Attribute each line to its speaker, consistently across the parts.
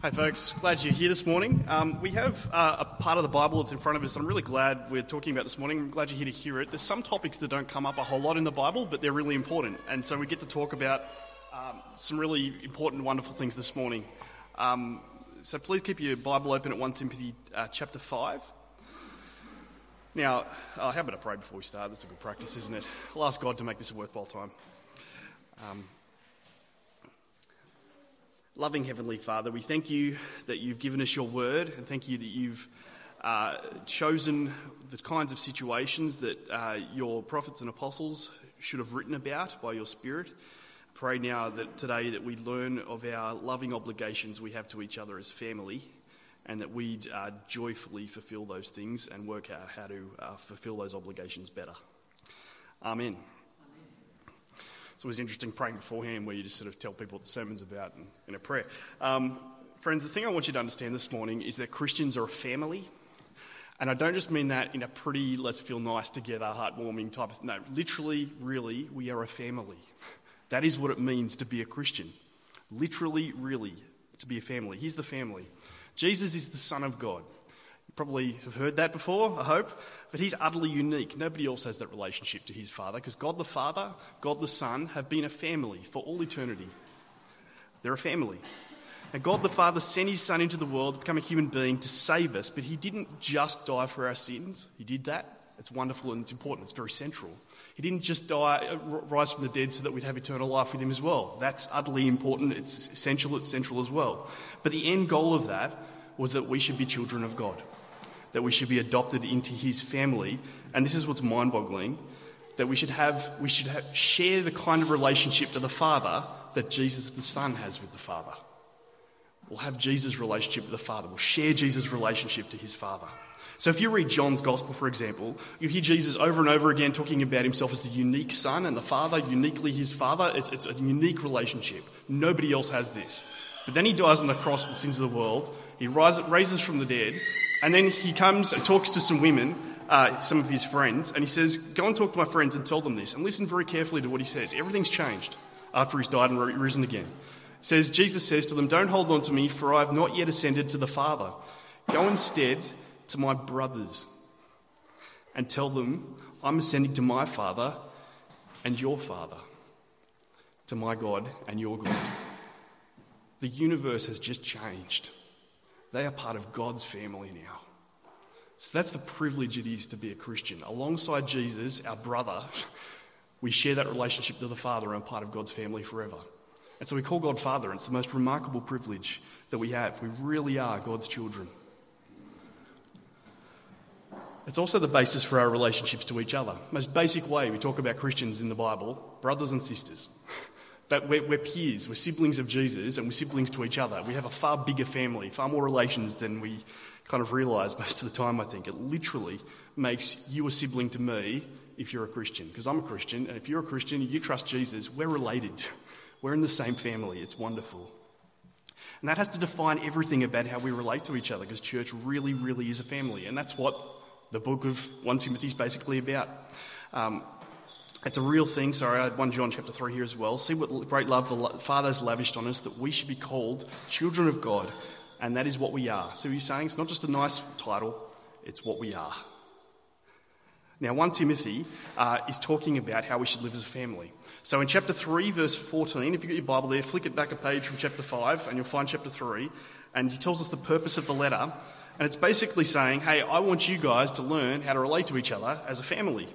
Speaker 1: Hi, folks. Glad you're here this morning. Um, we have uh, a part of the Bible that's in front of us. I'm really glad we're talking about this morning. I'm glad you're here to hear it. There's some topics that don't come up a whole lot in the Bible, but they're really important. And so we get to talk about um, some really important, wonderful things this morning. Um, so please keep your Bible open at 1 Timothy uh, chapter 5. Now, uh, how about a pray before we start? That's a good practice, isn't it? I'll ask God to make this a worthwhile time. Loving Heavenly Father, we thank you that you've given us your word and thank you that you've uh, chosen the kinds of situations that uh, your prophets and apostles should have written about by your Spirit. Pray now that today that we learn of our loving obligations we have to each other as family and that we uh, joyfully fulfill those things and work out how to uh, fulfill those obligations better. Amen. It's always interesting praying beforehand where you just sort of tell people what the sermon's about in, in a prayer. Um, friends, the thing I want you to understand this morning is that Christians are a family. And I don't just mean that in a pretty, let's feel nice together, heartwarming type of No, literally, really, we are a family. That is what it means to be a Christian. Literally, really, to be a family. Here's the family Jesus is the Son of God probably have heard that before, I hope. But he's utterly unique. Nobody else has that relationship to his Father because God the Father, God the Son have been a family for all eternity. They're a family. And God the Father sent his Son into the world to become a human being to save us, but he didn't just die for our sins. He did that. It's wonderful and it's important. It's very central. He didn't just die, uh, rise from the dead so that we'd have eternal life with him as well. That's utterly important. It's essential. It's central as well. But the end goal of that was that we should be children of God that we should be adopted into his family. And this is what's mind boggling that we should have, we should have, share the kind of relationship to the Father that Jesus the Son has with the Father. We'll have Jesus' relationship with the Father. We'll share Jesus' relationship to his Father. So if you read John's Gospel, for example, you hear Jesus over and over again talking about himself as the unique Son and the Father, uniquely his Father. It's, it's a unique relationship. Nobody else has this. But then he dies on the cross for the sins of the world. He raises from the dead, and then he comes and talks to some women, uh, some of his friends, and he says, Go and talk to my friends and tell them this. And listen very carefully to what he says. Everything's changed after he's died and risen again. Says, Jesus says to them, Don't hold on to me, for I have not yet ascended to the Father. Go instead to my brothers and tell them, I'm ascending to my Father and your Father, to my God and your God. The universe has just changed. They are part of God's family now. So that's the privilege it is to be a Christian. Alongside Jesus, our brother, we share that relationship to the Father and part of God's family forever. And so we call God Father, and it's the most remarkable privilege that we have. We really are God's children. It's also the basis for our relationships to each other. Most basic way we talk about Christians in the Bible brothers and sisters. But we're, we're, peers, we're siblings of Jesus, and we're siblings to each other. We have a far bigger family, far more relations than we kind of realise most of the time, I think. It literally makes you a sibling to me if you're a Christian, because I'm a Christian, and if you're a Christian you trust Jesus, we're related. We're in the same family. It's wonderful. And that has to define everything about how we relate to each other, because church really, really is a family. And that's what the book of 1 Timothy is basically about. Um, it's a real thing. Sorry, I had 1 John chapter 3 here as well. See what great love the Father has lavished on us that we should be called children of God. And that is what we are. So he's saying it's not just a nice title, it's what we are. Now, 1 Timothy uh, is talking about how we should live as a family. So in chapter 3, verse 14, if you've got your Bible there, flick it back a page from chapter 5 and you'll find chapter 3. And he tells us the purpose of the letter. And it's basically saying, hey, I want you guys to learn how to relate to each other as a family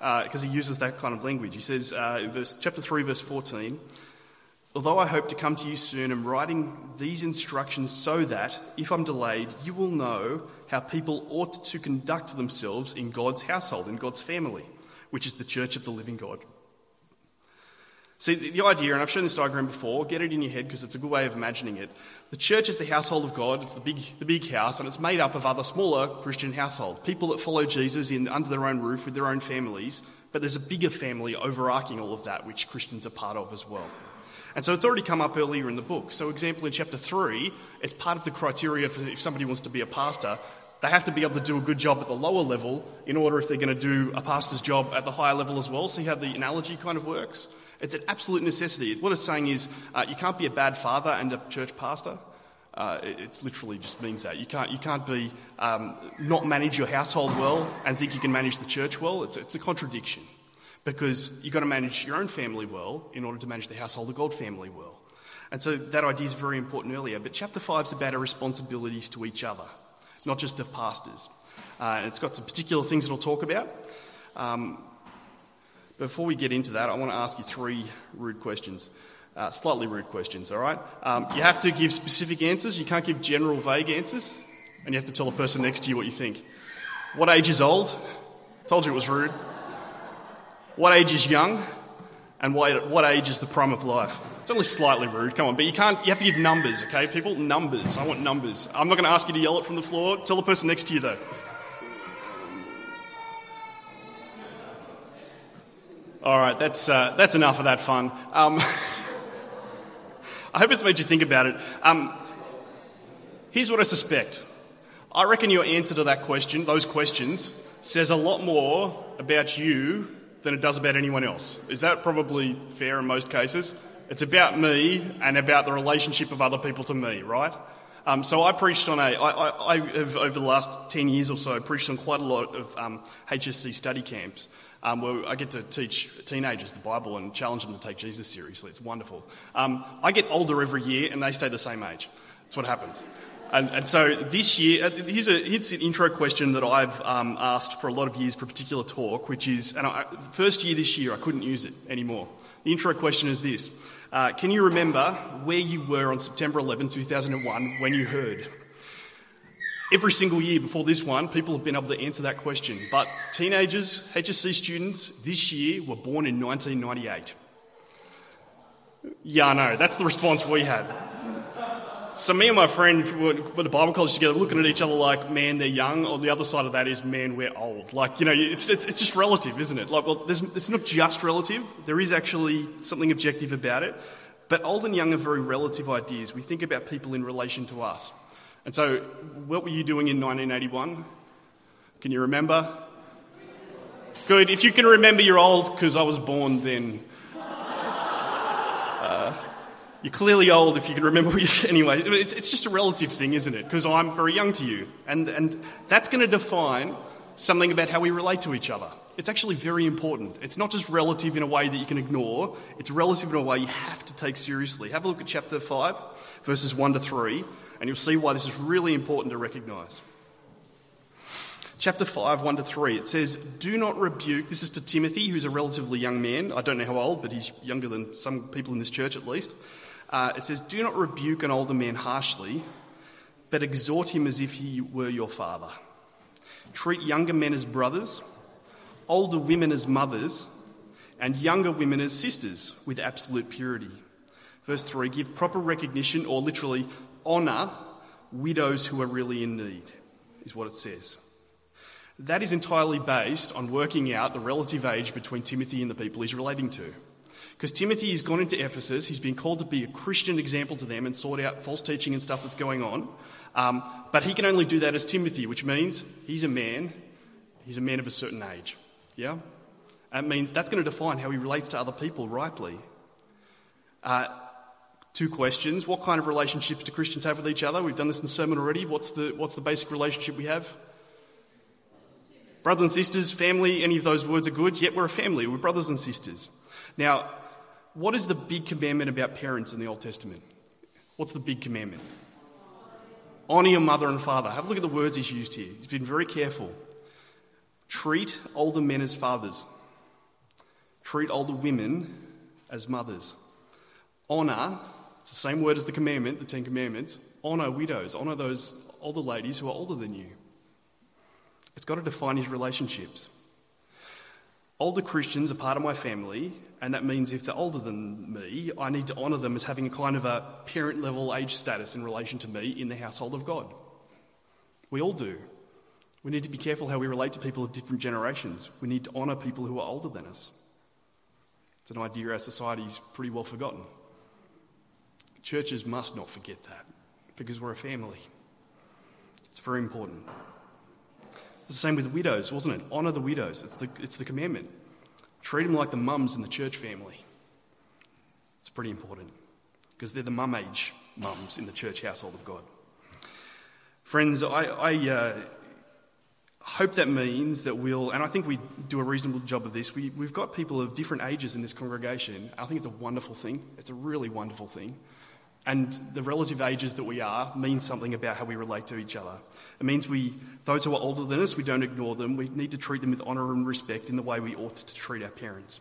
Speaker 1: because uh, he uses that kind of language. He says, uh, in verse, chapter 3, verse 14, Although I hope to come to you soon, I'm writing these instructions so that, if I'm delayed, you will know how people ought to conduct themselves in God's household, in God's family, which is the church of the living God. See, the idea, and I've shown this diagram before, get it in your head because it's a good way of imagining it. The church is the household of God, it's the big, the big house, and it's made up of other smaller Christian households. People that follow Jesus in, under their own roof with their own families, but there's a bigger family overarching all of that, which Christians are part of as well. And so it's already come up earlier in the book. So, example in chapter 3, it's part of the criteria for if somebody wants to be a pastor, they have to be able to do a good job at the lower level in order if they're going to do a pastor's job at the higher level as well. See how the analogy kind of works? It's an absolute necessity. What it's saying is uh, you can't be a bad father and a church pastor, Uh, it it's literally just means that. You can't, you can't be, um, not manage your household well and think you can manage the church well. It's, it's a contradiction because you've got to manage your own family well in order to manage the household of God family well. And so that idea is very important earlier. But chapter 5 is about our responsibilities to each other, not just of pastors. Uh, and it's got some particular things that I'll talk about. Um, before we get into that, I want to ask you three rude questions. Uh, slightly rude questions, all right? Um, you have to give specific answers. You can't give general, vague answers. And you have to tell the person next to you what you think. What age is old? Told you it was rude. What age is young? And what, what age is the prime of life? It's only slightly rude, come on. But you can't, you have to give numbers, okay, people? Numbers. I want numbers. I'm not going to ask you to yell it from the floor. Tell the person next to you, though. All right, that's, uh, that's enough of that fun. Um, I hope it's made you think about it. Um, here's what I suspect I reckon your answer to that question, those questions, says a lot more about you than it does about anyone else. Is that probably fair in most cases? It's about me and about the relationship of other people to me, right? Um, so I preached on a, I, I, I have over the last 10 years or so preached on quite a lot of um, HSC study camps um, where I get to teach teenagers the Bible and challenge them to take Jesus seriously. It's wonderful. Um, I get older every year and they stay the same age. That's what happens. And, and, so this year, uh, here's, a, here's an intro question that I've um, asked for a lot of years for a particular talk, which is, and I, first year this year, I couldn't use it anymore. The intro question is this uh, Can you remember where you were on September 11, 2001, when you heard? Every single year before this one, people have been able to answer that question. But teenagers, HSC students, this year were born in 1998. Yeah, I know. That's the response we had. So me and my friend went to Bible college together, looking at each other like, man, they're young. Or the other side of that is, man, we're old. Like, you know, it's, it's, it's just relative, isn't it? Like, well, it's not just relative. There is actually something objective about it. But old and young are very relative ideas. We think about people in relation to us. And so, what were you doing in 1981? Can you remember? Good. If you can remember, you're old because I was born then. Uh, You're clearly old if you can remember what you. Anyway, it's, it's just a relative thing, isn't it? Because I'm very young to you. And, and that's going to define something about how we relate to each other. It's actually very important. It's not just relative in a way that you can ignore, it's relative in a way you have to take seriously. Have a look at chapter 5, verses 1 to 3, and you'll see why this is really important to recognise. Chapter 5, 1 to 3, it says, Do not rebuke. This is to Timothy, who's a relatively young man. I don't know how old, but he's younger than some people in this church at least. Uh, it says, Do not rebuke an older man harshly, but exhort him as if he were your father. Treat younger men as brothers, older women as mothers, and younger women as sisters with absolute purity. Verse 3 Give proper recognition, or literally honour, widows who are really in need, is what it says. That is entirely based on working out the relative age between Timothy and the people he's relating to. Because Timothy has gone into Ephesus, he's been called to be a Christian example to them and sort out false teaching and stuff that's going on. Um, but he can only do that as Timothy, which means he's a man, he's a man of a certain age. Yeah? That means that's going to define how he relates to other people rightly. Uh, two questions. What kind of relationships do Christians have with each other? We've done this in the sermon already. What's the, what's the basic relationship we have? Brothers and sisters, family, any of those words are good. Yet we're a family, we're brothers and sisters. Now, what is the big commandment about parents in the Old Testament? What's the big commandment? Honour your mother and father. Have a look at the words he's used here. He's been very careful. Treat older men as fathers, treat older women as mothers. Honour, it's the same word as the commandment, the Ten Commandments. Honour widows, honour those older ladies who are older than you. It's got to define his relationships. Older Christians are part of my family, and that means if they're older than me, I need to honour them as having a kind of a parent level age status in relation to me in the household of God. We all do. We need to be careful how we relate to people of different generations. We need to honour people who are older than us. It's an idea our society's pretty well forgotten. Churches must not forget that because we're a family. It's very important. It's the same with widows, wasn't it? Honour the widows. It's the, it's the commandment. Treat them like the mums in the church family. It's pretty important because they're the mum age mums in the church household of God. Friends, I, I uh, hope that means that we'll, and I think we do a reasonable job of this, we, we've got people of different ages in this congregation. I think it's a wonderful thing. It's a really wonderful thing. And the relative ages that we are means something about how we relate to each other. It means we, those who are older than us, we don't ignore them. We need to treat them with honour and respect in the way we ought to treat our parents.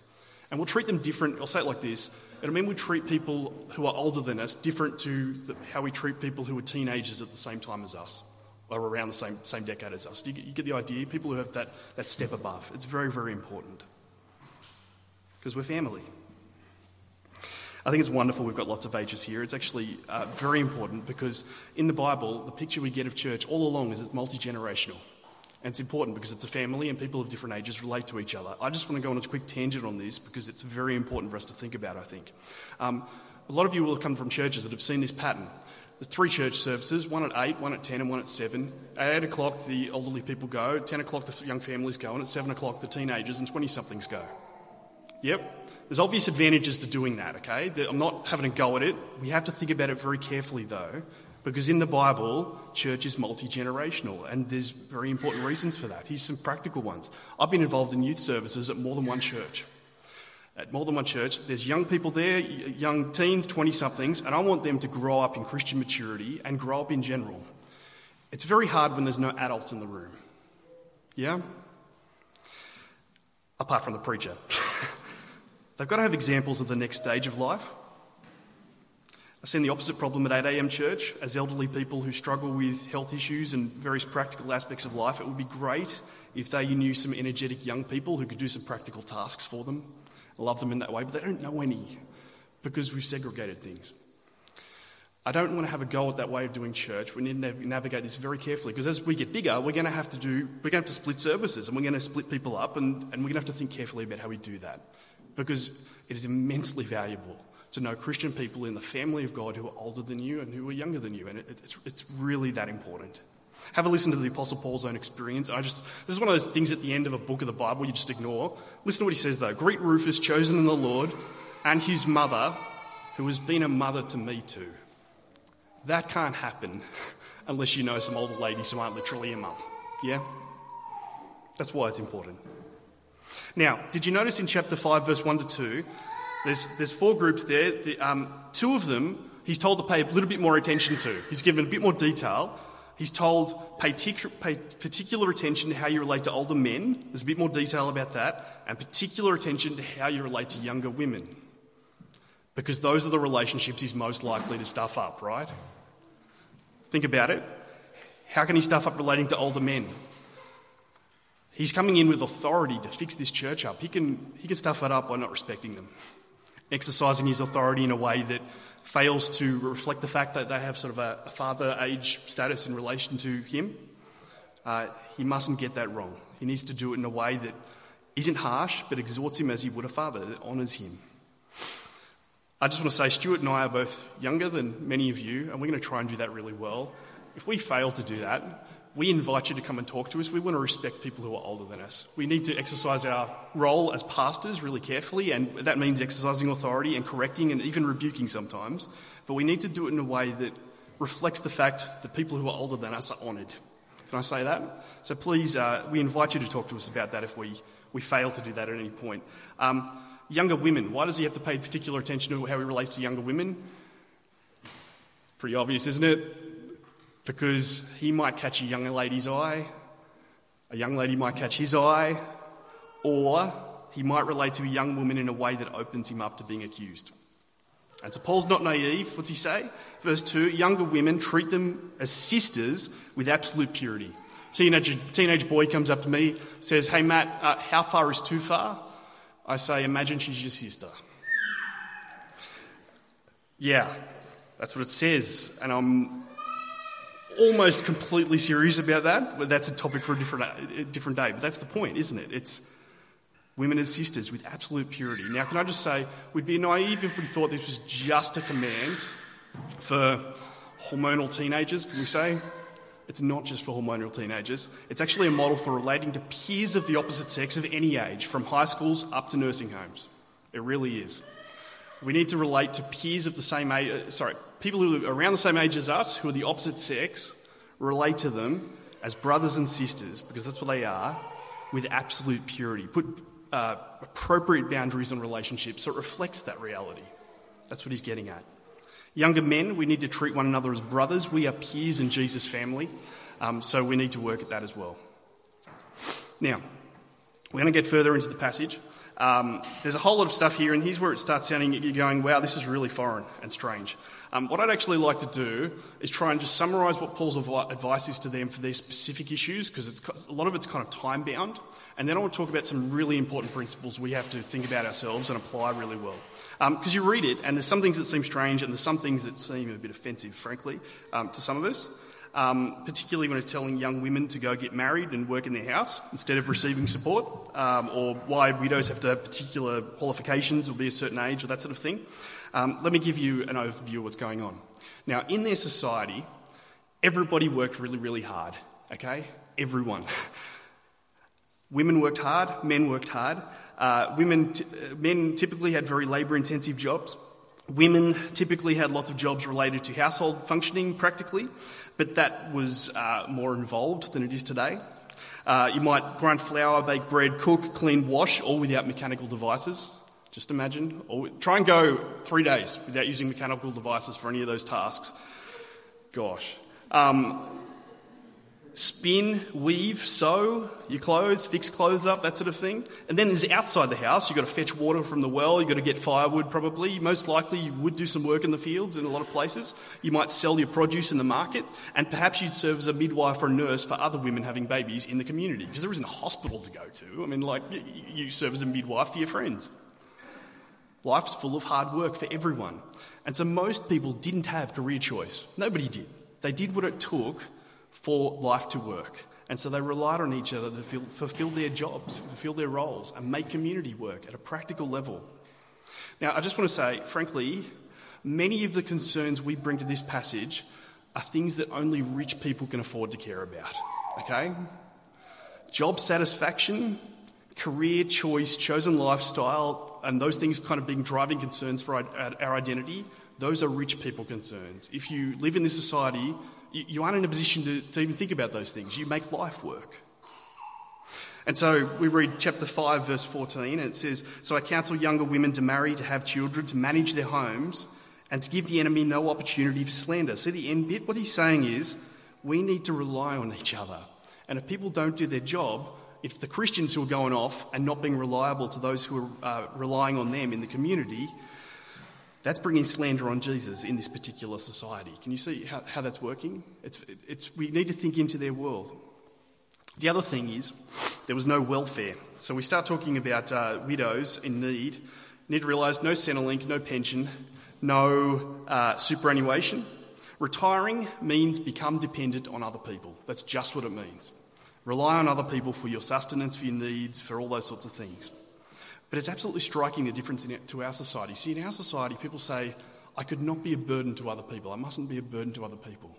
Speaker 1: And we'll treat them different. I'll say it like this it'll mean we treat people who are older than us different to the, how we treat people who are teenagers at the same time as us or around the same, same decade as us. You get, you get the idea? People who have that, that step above. It's very, very important because we're family. I think it's wonderful we've got lots of ages here. It's actually uh, very important because in the Bible, the picture we get of church all along is it's multi generational. And it's important because it's a family and people of different ages relate to each other. I just want to go on a quick tangent on this because it's very important for us to think about, I think. Um, a lot of you will have come from churches that have seen this pattern. There's three church services, one at 8, one at 10, and one at 7. At 8 o'clock, the elderly people go. At 10 o'clock, the young families go. And at 7 o'clock, the teenagers and 20 somethings go. Yep. There's obvious advantages to doing that, okay? I'm not having a go at it. We have to think about it very carefully, though, because in the Bible, church is multi generational, and there's very important reasons for that. Here's some practical ones. I've been involved in youth services at more than one church at more than one church, there's young people there, young teens, 20 somethings, and I want them to grow up in Christian maturity and grow up in general. It's very hard when there's no adults in the room. Yeah? Apart from the preacher. They've got to have examples of the next stage of life. I've seen the opposite problem at 8am church. As elderly people who struggle with health issues and various practical aspects of life, it would be great if they knew some energetic young people who could do some practical tasks for them I love them in that way, but they don't know any because we've segregated things. I don't want to have a go at that way of doing church. We need to navigate this very carefully because as we get bigger, we're going to have to do, we're going to have to split services and we're going to split people up and, and we're going to have to think carefully about how we do that because it is immensely valuable to know Christian people in the family of God who are older than you and who are younger than you. And it, it's, it's really that important. Have a listen to the Apostle Paul's own experience. I just this is one of those things at the end of a book of the Bible you just ignore. Listen to what he says though. Greet Rufus, chosen in the Lord, and his mother, who has been a mother to me too. That can't happen unless you know some older ladies who aren't literally a mum. Yeah? That's why it's important. Now, did you notice in chapter 5, verse 1 to 2, there's, there's four groups there. The, um, two of them he's told to pay a little bit more attention to. He's given a bit more detail. He's told, pay, pay particular attention to how you relate to older men. There's a bit more detail about that. And particular attention to how you relate to younger women. Because those are the relationships he's most likely to stuff up, right? Think about it. How can he stuff up relating to older men? He's coming in with authority to fix this church up. He can, he can stuff it up by not respecting them, exercising his authority in a way that fails to reflect the fact that they have sort of a, a father age status in relation to him, uh, he mustn't get that wrong. He needs to do it in a way that isn't harsh, but exhorts him as he would a father, that honours him. I just want to say, Stuart and I are both younger than many of you, and we're going to try and do that really well. If we fail to do that, we invite you to come and talk to us. We want to respect people who are older than us. We need to exercise our role as pastors really carefully, and that means exercising authority and correcting and even rebuking sometimes. But we need to do it in a way that reflects the fact that people who are older than us are honoured. Can I say that? So please, uh, we invite you to talk to us about that if we, we fail to do that at any point. Um, younger women, why does he have to pay particular attention to how he relates to younger women? Pretty obvious, isn't it? Because he might catch a young lady's eye, a young lady might catch his eye, or he might relate to a young woman in a way that opens him up to being accused. And so Paul's not naive. What's he say? Verse 2 Younger women treat them as sisters with absolute purity. Teenage, teenage boy comes up to me, says, Hey, Matt, uh, how far is too far? I say, Imagine she's your sister. Yeah, that's what it says. And I'm almost completely serious about that, but that's a topic for a different, a different day. But that's the point, isn't it? It's women as sisters with absolute purity. Now, can I just say, we'd be naive if we thought this was just a command for hormonal teenagers, can we say? It's not just for hormonal teenagers. It's actually a model for relating to peers of the opposite sex of any age, from high schools up to nursing homes. It really is. We need to relate to peers of the same age, uh, sorry, people who are around the same age as us, who are the opposite sex, relate to them as brothers and sisters, because that's what they are, with absolute purity. Put uh, appropriate boundaries on relationships so it reflects that reality. That's what he's getting at. Younger men, we need to treat one another as brothers. We are peers in Jesus' family, um, so we need to work at that as well. Now, we're going to get further into the passage. Um, there's a whole lot of stuff here, and here's where it starts sounding, you're going, wow, this is really foreign and strange. Um, what I'd actually like to do is try and just summarise what Paul's advice is to them for their specific issues, because a lot of it's kind of time bound. And then I want to talk about some really important principles we have to think about ourselves and apply really well. Because um, you read it, and there's some things that seem strange, and there's some things that seem a bit offensive, frankly, um, to some of us. Um, particularly when it's telling young women to go get married and work in their house instead of receiving support, um, or why widows have to have particular qualifications or be a certain age or that sort of thing. Um, let me give you an overview of what's going on. Now, in their society, everybody worked really, really hard, okay? Everyone. Women worked hard, men worked hard. Uh, women, t- uh, men typically had very labour intensive jobs. Women typically had lots of jobs related to household functioning practically, but that was uh, more involved than it is today. Uh, you might grind flour, bake bread, cook, clean, wash, all without mechanical devices. Just imagine. Or try and go three days without using mechanical devices for any of those tasks. Gosh. Um, spin, weave, sew your clothes, fix clothes up, that sort of thing. And then there's outside the house. You've got to fetch water from the well. You've got to get firewood, probably. Most likely, you would do some work in the fields in a lot of places. You might sell your produce in the market. And perhaps you'd serve as a midwife or a nurse for other women having babies in the community. Because there isn't a hospital to go to. I mean, like, you serve as a midwife for your friends. Life's full of hard work for everyone. And so most people didn't have career choice. Nobody did. They did what it took for life to work. And so they relied on each other to fulfill their jobs, fulfill their roles, and make community work at a practical level. Now, I just want to say, frankly, many of the concerns we bring to this passage are things that only rich people can afford to care about. Okay? Job satisfaction, career choice, chosen lifestyle, and those things kind of being driving concerns for our, our identity, those are rich people concerns. If you live in this society you aren't in a position to, to even think about those things. You make life work. And so we read chapter 5, verse 14, and it says So I counsel younger women to marry, to have children, to manage their homes, and to give the enemy no opportunity for slander. See the end bit? What he's saying is we need to rely on each other. And if people don't do their job, it's the Christians who are going off and not being reliable to those who are uh, relying on them in the community, that's bringing slander on Jesus in this particular society. Can you see how, how that's working? It's, it's, we need to think into their world. The other thing is, there was no welfare. So we start talking about uh, widows in need. You need to realise no Centrelink, no pension, no uh, superannuation. Retiring means become dependent on other people. That's just what it means. Rely on other people for your sustenance, for your needs, for all those sorts of things. But it's absolutely striking the difference in, to our society. See, in our society, people say, I could not be a burden to other people. I mustn't be a burden to other people.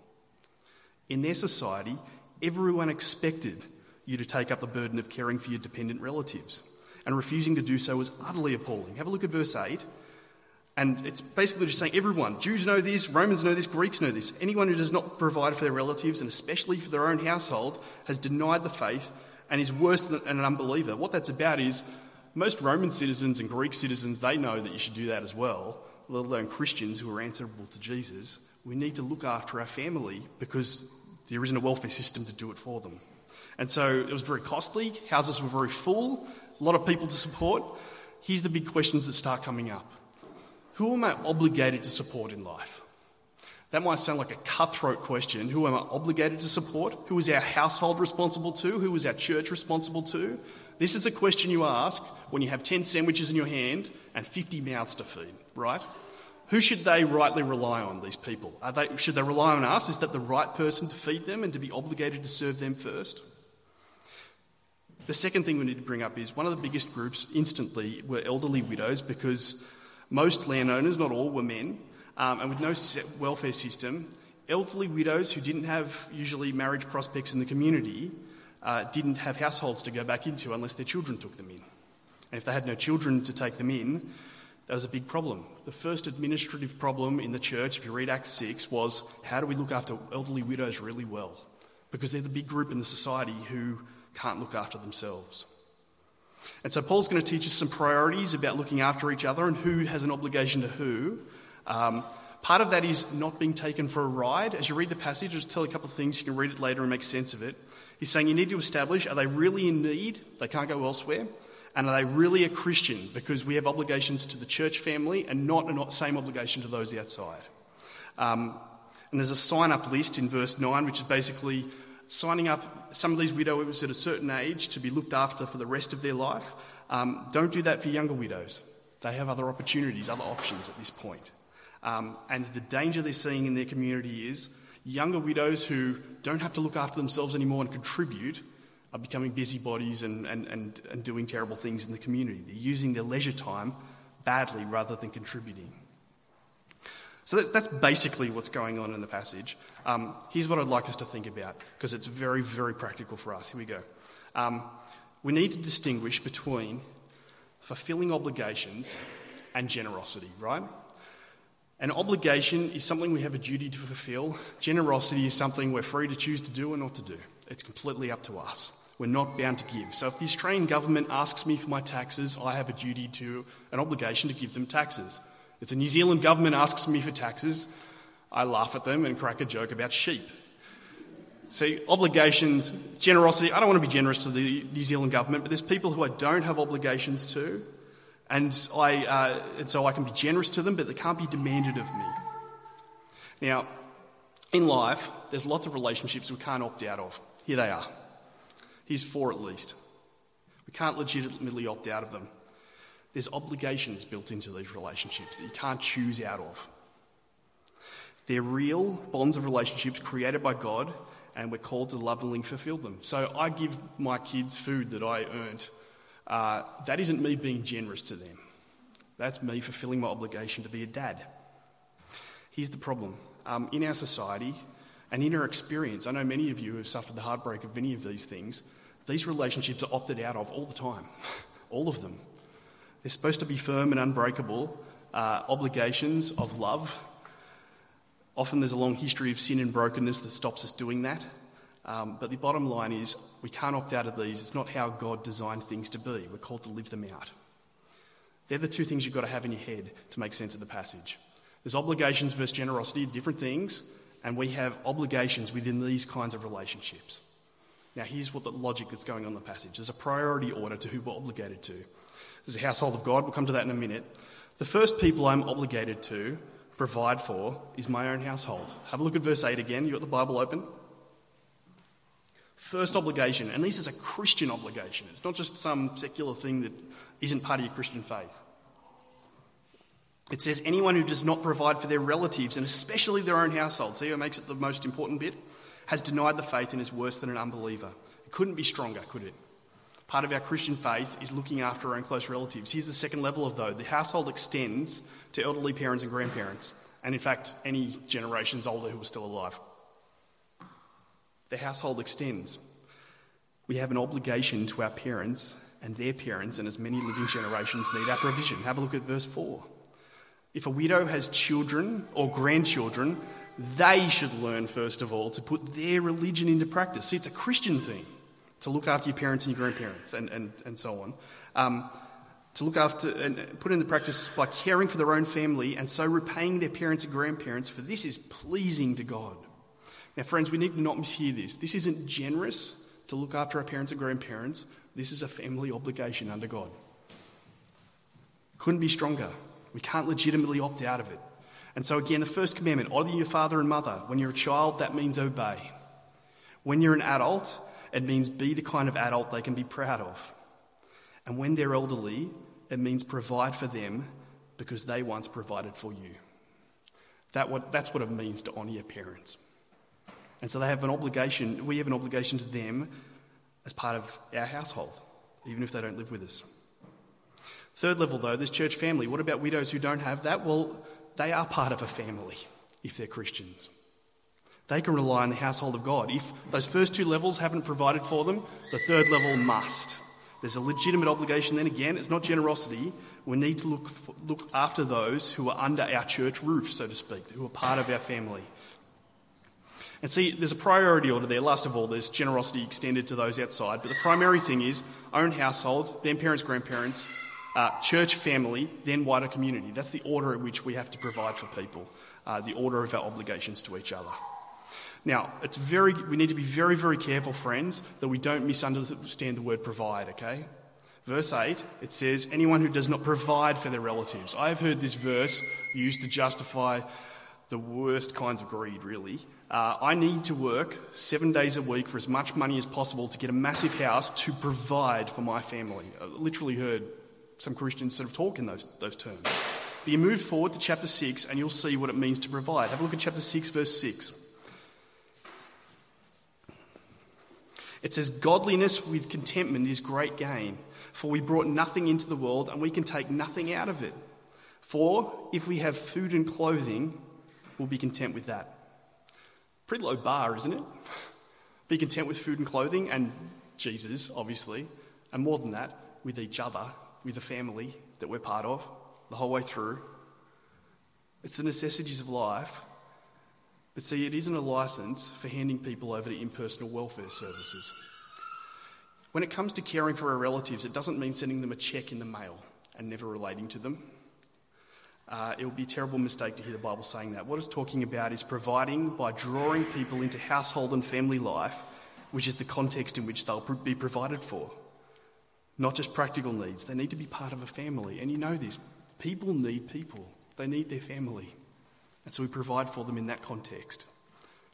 Speaker 1: In their society, everyone expected you to take up the burden of caring for your dependent relatives. And refusing to do so was utterly appalling. Have a look at verse 8. And it's basically just saying everyone, Jews know this, Romans know this, Greeks know this. Anyone who does not provide for their relatives, and especially for their own household, has denied the faith and is worse than an unbeliever. What that's about is most Roman citizens and Greek citizens, they know that you should do that as well, let alone Christians who are answerable to Jesus. We need to look after our family because there isn't a welfare system to do it for them. And so it was very costly, houses were very full, a lot of people to support. Here's the big questions that start coming up Who am I obligated to support in life? That might sound like a cutthroat question. Who am I obligated to support? Who is our household responsible to? Who is our church responsible to? This is a question you ask when you have 10 sandwiches in your hand and 50 mouths to feed, right? Who should they rightly rely on, these people? They, should they rely on us? Is that the right person to feed them and to be obligated to serve them first? The second thing we need to bring up is one of the biggest groups instantly were elderly widows because most landowners, not all, were men, um, and with no welfare system, elderly widows who didn't have usually marriage prospects in the community uh, didn't have households to go back into unless their children took them in. And if they had no children to take them in, that was a big problem. The first administrative problem in the church, if you read Acts 6, was how do we look after elderly widows really well? Because they're the big group in the society who can't look after themselves. And so Paul's going to teach us some priorities about looking after each other and who has an obligation to who. Um, part of that is not being taken for a ride. As you read the passage, I'll just tell a couple of things. You can read it later and make sense of it. He's saying you need to establish are they really in need? They can't go elsewhere. And are they really a Christian? Because we have obligations to the church family and not the same obligation to those outside. Um, and there's a sign up list in verse 9, which is basically signing up some of these widows at a certain age to be looked after for the rest of their life. Um, don't do that for younger widows. They have other opportunities, other options at this point. Um, and the danger they're seeing in their community is younger widows who don't have to look after themselves anymore and contribute are becoming busybodies and, and, and, and doing terrible things in the community. They're using their leisure time badly rather than contributing. So that, that's basically what's going on in the passage. Um, here's what I'd like us to think about, because it's very, very practical for us. Here we go. Um, we need to distinguish between fulfilling obligations and generosity, right? An obligation is something we have a duty to fulfill. Generosity is something we're free to choose to do or not to do. It's completely up to us. We're not bound to give. So if the Australian government asks me for my taxes, I have a duty to, an obligation to give them taxes. If the New Zealand government asks me for taxes, I laugh at them and crack a joke about sheep. See, obligations, generosity, I don't want to be generous to the New Zealand government, but there's people who I don't have obligations to, and, I, uh, and so I can be generous to them, but they can't be demanded of me. Now, in life, there's lots of relationships we can't opt out of. Here they are. Here's four at least. We can't legitimately opt out of them. There's obligations built into these relationships that you can't choose out of. They're real bonds of relationships created by God, and we're called to lovingly fulfill them. So I give my kids food that I earned. Uh, that isn't me being generous to them. That's me fulfilling my obligation to be a dad. Here's the problem um, in our society and in our experience, I know many of you have suffered the heartbreak of many of these things. These relationships are opted out of all the time, all of them. They're supposed to be firm and unbreakable uh, obligations of love. Often there's a long history of sin and brokenness that stops us doing that. Um, but the bottom line is we can't opt out of these. It's not how God designed things to be. We're called to live them out. They're the two things you've got to have in your head to make sense of the passage. There's obligations versus generosity, different things, and we have obligations within these kinds of relationships. Now, here's what the logic that's going on in the passage there's a priority order to who we're obligated to. There's a household of God, we'll come to that in a minute. The first people I'm obligated to provide for is my own household. Have a look at verse 8 again. You've got the Bible open. First obligation, and this is a Christian obligation. It's not just some secular thing that isn't part of your Christian faith. It says, anyone who does not provide for their relatives, and especially their own household, see what makes it the most important bit, has denied the faith and is worse than an unbeliever. It couldn't be stronger, could it? Part of our Christian faith is looking after our own close relatives. Here's the second level of though the household extends to elderly parents and grandparents, and in fact, any generations older who are still alive. The household extends. We have an obligation to our parents and their parents, and as many living generations need our provision. Have a look at verse 4. If a widow has children or grandchildren, they should learn, first of all, to put their religion into practice. See, it's a Christian thing to look after your parents and your grandparents and, and, and so on. Um, to look after and put into practice by caring for their own family and so repaying their parents and grandparents, for this is pleasing to God. Now, friends, we need to not mishear this. This isn't generous to look after our parents and grandparents, this is a family obligation under God. Couldn't be stronger. We can't legitimately opt out of it. And so, again, the first commandment honour your father and mother. When you're a child, that means obey. When you're an adult, it means be the kind of adult they can be proud of. And when they're elderly, it means provide for them because they once provided for you. That what, that's what it means to honour your parents. And so they have an obligation, we have an obligation to them as part of our household, even if they don't live with us. Third level, though, there's church family. What about widows who don't have that? Well, they are part of a family if they're Christians. They can rely on the household of God. If those first two levels haven't provided for them, the third level must. There's a legitimate obligation, then again, it's not generosity. We need to look, look after those who are under our church roof, so to speak, who are part of our family. And see, there's a priority order there. Last of all, there's generosity extended to those outside. But the primary thing is own household, then parents, grandparents, uh, church, family, then wider community. That's the order in which we have to provide for people, uh, the order of our obligations to each other. Now, it's very, we need to be very, very careful, friends, that we don't misunderstand the word provide, okay? Verse 8, it says, Anyone who does not provide for their relatives. I have heard this verse used to justify the worst kinds of greed, really. Uh, I need to work seven days a week for as much money as possible to get a massive house to provide for my family. I literally heard some Christians sort of talk in those, those terms. But you move forward to chapter 6 and you'll see what it means to provide. Have a look at chapter 6, verse 6. It says, Godliness with contentment is great gain, for we brought nothing into the world and we can take nothing out of it. For if we have food and clothing, we'll be content with that. Pretty low bar, isn't it? Be content with food and clothing and Jesus, obviously, and more than that, with each other, with the family that we're part of the whole way through. It's the necessities of life but see, it isn't a license for handing people over to impersonal welfare services. When it comes to caring for our relatives, it doesn't mean sending them a cheque in the mail and never relating to them. Uh, it would be a terrible mistake to hear the Bible saying that. What it's talking about is providing by drawing people into household and family life, which is the context in which they'll be provided for. Not just practical needs, they need to be part of a family. And you know this people need people, they need their family. And so we provide for them in that context.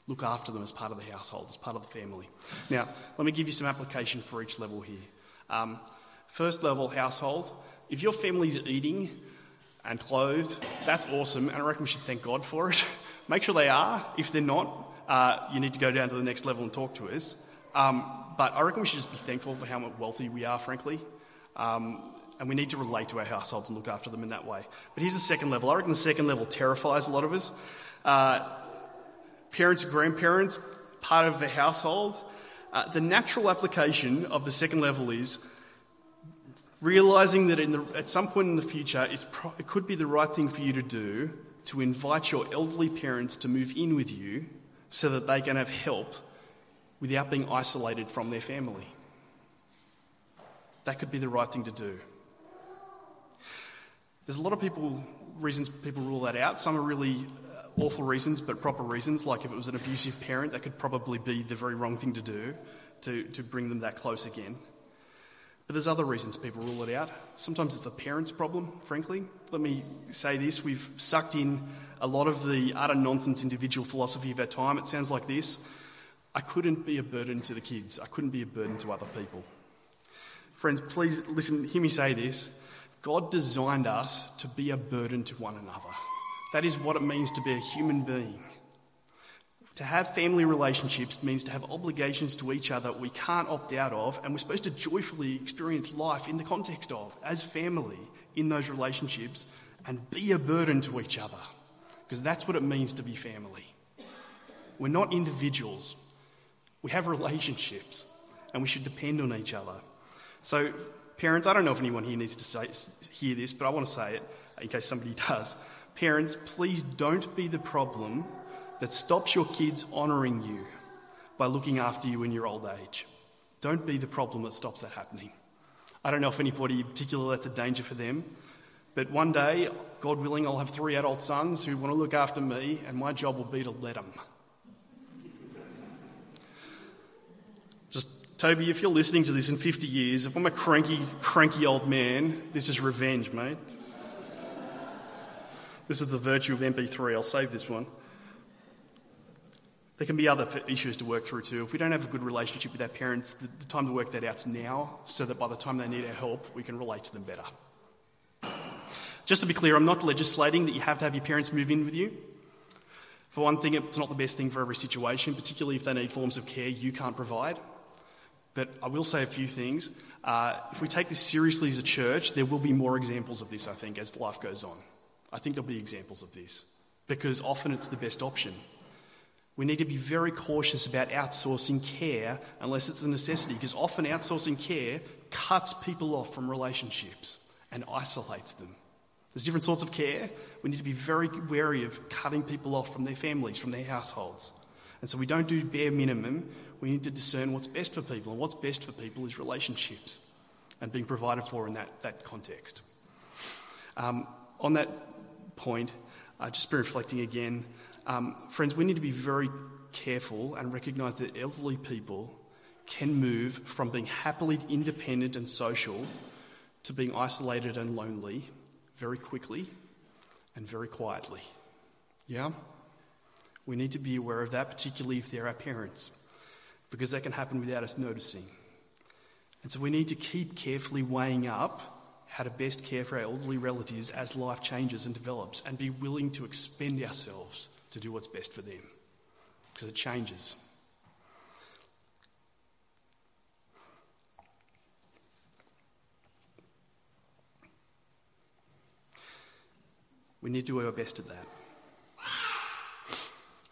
Speaker 1: Look after them as part of the household, as part of the family. Now, let me give you some application for each level here. Um, first level, household. If your family's eating and clothed, that's awesome, and I reckon we should thank God for it. Make sure they are. If they're not, uh, you need to go down to the next level and talk to us. Um, but I reckon we should just be thankful for how wealthy we are, frankly. Um, and we need to relate to our households and look after them in that way. But here's the second level. I reckon the second level terrifies a lot of us. Uh, parents and grandparents, part of the household. Uh, the natural application of the second level is realizing that the, at some point in the future, pro- it could be the right thing for you to do to invite your elderly parents to move in with you so that they can have help without being isolated from their family. That could be the right thing to do. There's a lot of people reasons people rule that out. Some are really uh, awful reasons, but proper reasons. Like if it was an abusive parent, that could probably be the very wrong thing to do to, to bring them that close again. But there's other reasons people rule it out. Sometimes it's a parent's problem, frankly. Let me say this we've sucked in a lot of the utter nonsense individual philosophy of our time. It sounds like this I couldn't be a burden to the kids, I couldn't be a burden to other people. Friends, please listen, hear me say this. God designed us to be a burden to one another. That is what it means to be a human being. To have family relationships means to have obligations to each other we can't opt out of, and we're supposed to joyfully experience life in the context of, as family, in those relationships, and be a burden to each other. Because that's what it means to be family. We're not individuals, we have relationships, and we should depend on each other. So, Parents, I don't know if anyone here needs to say, hear this, but I want to say it in case somebody does. Parents, please don't be the problem that stops your kids honouring you by looking after you in your old age. Don't be the problem that stops that happening. I don't know if anybody in particular that's a danger for them, but one day, God willing, I'll have three adult sons who want to look after me, and my job will be to let them. Just, Toby, if you're listening to this in 50 years, if I'm a cranky, cranky old man, this is revenge, mate. This is the virtue of MP3. I'll save this one. There can be other issues to work through too. If we don't have a good relationship with our parents, the, the time to work that out's now, so that by the time they need our help, we can relate to them better. Just to be clear, I'm not legislating that you have to have your parents move in with you. For one thing, it's not the best thing for every situation, particularly if they need forms of care you can't provide. But I will say a few things. Uh, if we take this seriously as a church, there will be more examples of this, I think, as life goes on. I think there'll be examples of this because often it's the best option. We need to be very cautious about outsourcing care unless it's a necessity, because often outsourcing care cuts people off from relationships and isolates them. There's different sorts of care. We need to be very wary of cutting people off from their families, from their households. And so we don't do bare minimum. We need to discern what's best for people. And what's best for people is relationships and being provided for in that, that context. Um, on that point, uh, just be reflecting again, um, friends, we need to be very careful and recognise that elderly people can move from being happily independent and social to being isolated and lonely very quickly and very quietly. Yeah? We need to be aware of that, particularly if they're our parents, because that can happen without us noticing. And so we need to keep carefully weighing up how to best care for our elderly relatives as life changes and develops and be willing to expend ourselves to do what's best for them because it changes. We need to do our best at that.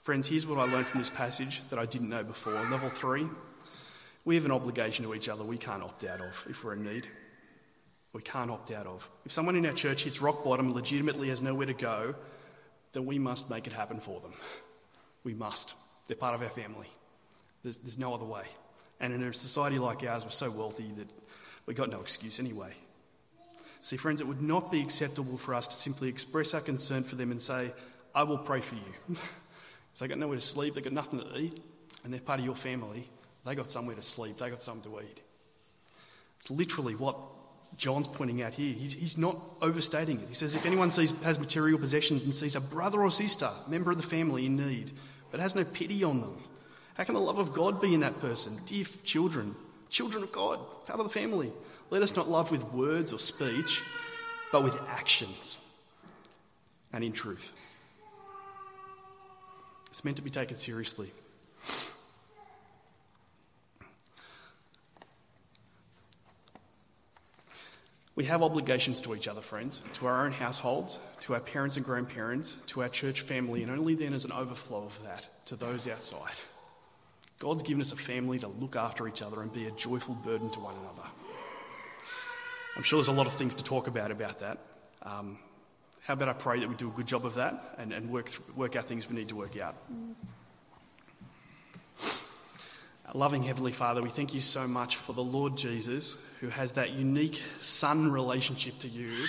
Speaker 1: Friends, here's what I learned from this passage that I didn't know before. Level three, we have an obligation to each other we can't opt out of if we're in need we can't opt out of. If someone in our church hits rock bottom and legitimately has nowhere to go, then we must make it happen for them. We must. They're part of our family. There's, there's no other way. And in a society like ours, we're so wealthy that we've got no excuse anyway. See, friends, it would not be acceptable for us to simply express our concern for them and say, I will pray for you. they've got nowhere to sleep, they've got nothing to eat, and they're part of your family, they got somewhere to sleep, they got something to eat. It's literally what John's pointing out here. He's, he's not overstating it. He says, if anyone sees, has material possessions and sees a brother or sister, member of the family, in need, but has no pity on them, how can the love of God be in that person? Dear children, children of God, part of the family, let us not love with words or speech, but with actions and in truth. It's meant to be taken seriously. We have obligations to each other, friends, to our own households, to our parents and grandparents, to our church family, and only then as an overflow of that to those outside. God's given us a family to look after each other and be a joyful burden to one another. I'm sure there's a lot of things to talk about about that. Um, how about I pray that we do a good job of that and, and work, through, work out things we need to work out? Loving Heavenly Father, we thank you so much for the Lord Jesus who has that unique son relationship to you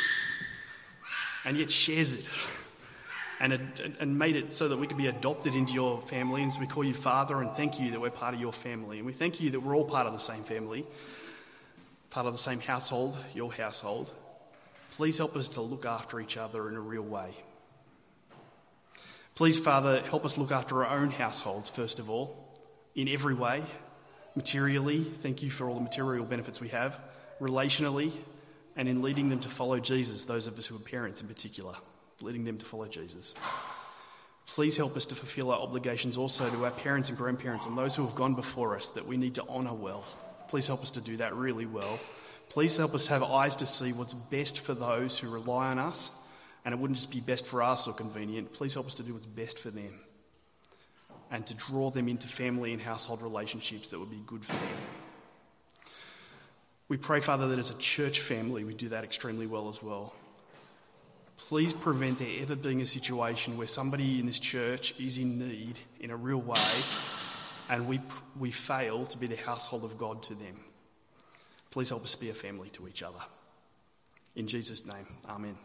Speaker 1: and yet shares it and, and made it so that we could be adopted into your family. And so we call you Father and thank you that we're part of your family. And we thank you that we're all part of the same family, part of the same household, your household. Please help us to look after each other in a real way. Please, Father, help us look after our own households, first of all in every way materially, thank you for all the material benefits we have, relationally, and in leading them to follow Jesus, those of us who are parents in particular, leading them to follow Jesus. Please help us to fulfill our obligations also to our parents and grandparents and those who have gone before us that we need to honour well. Please help us to do that really well. Please help us have eyes to see what's best for those who rely on us, and it wouldn't just be best for us or convenient. Please help us to do what's best for them and to draw them into family and household relationships that would be good for them. We pray, Father, that as a church family, we do that extremely well as well. Please prevent there ever being a situation where somebody in this church is in need in a real way and we, we fail to be the household of God to them. Please help us be a family to each other. In Jesus' name, Amen.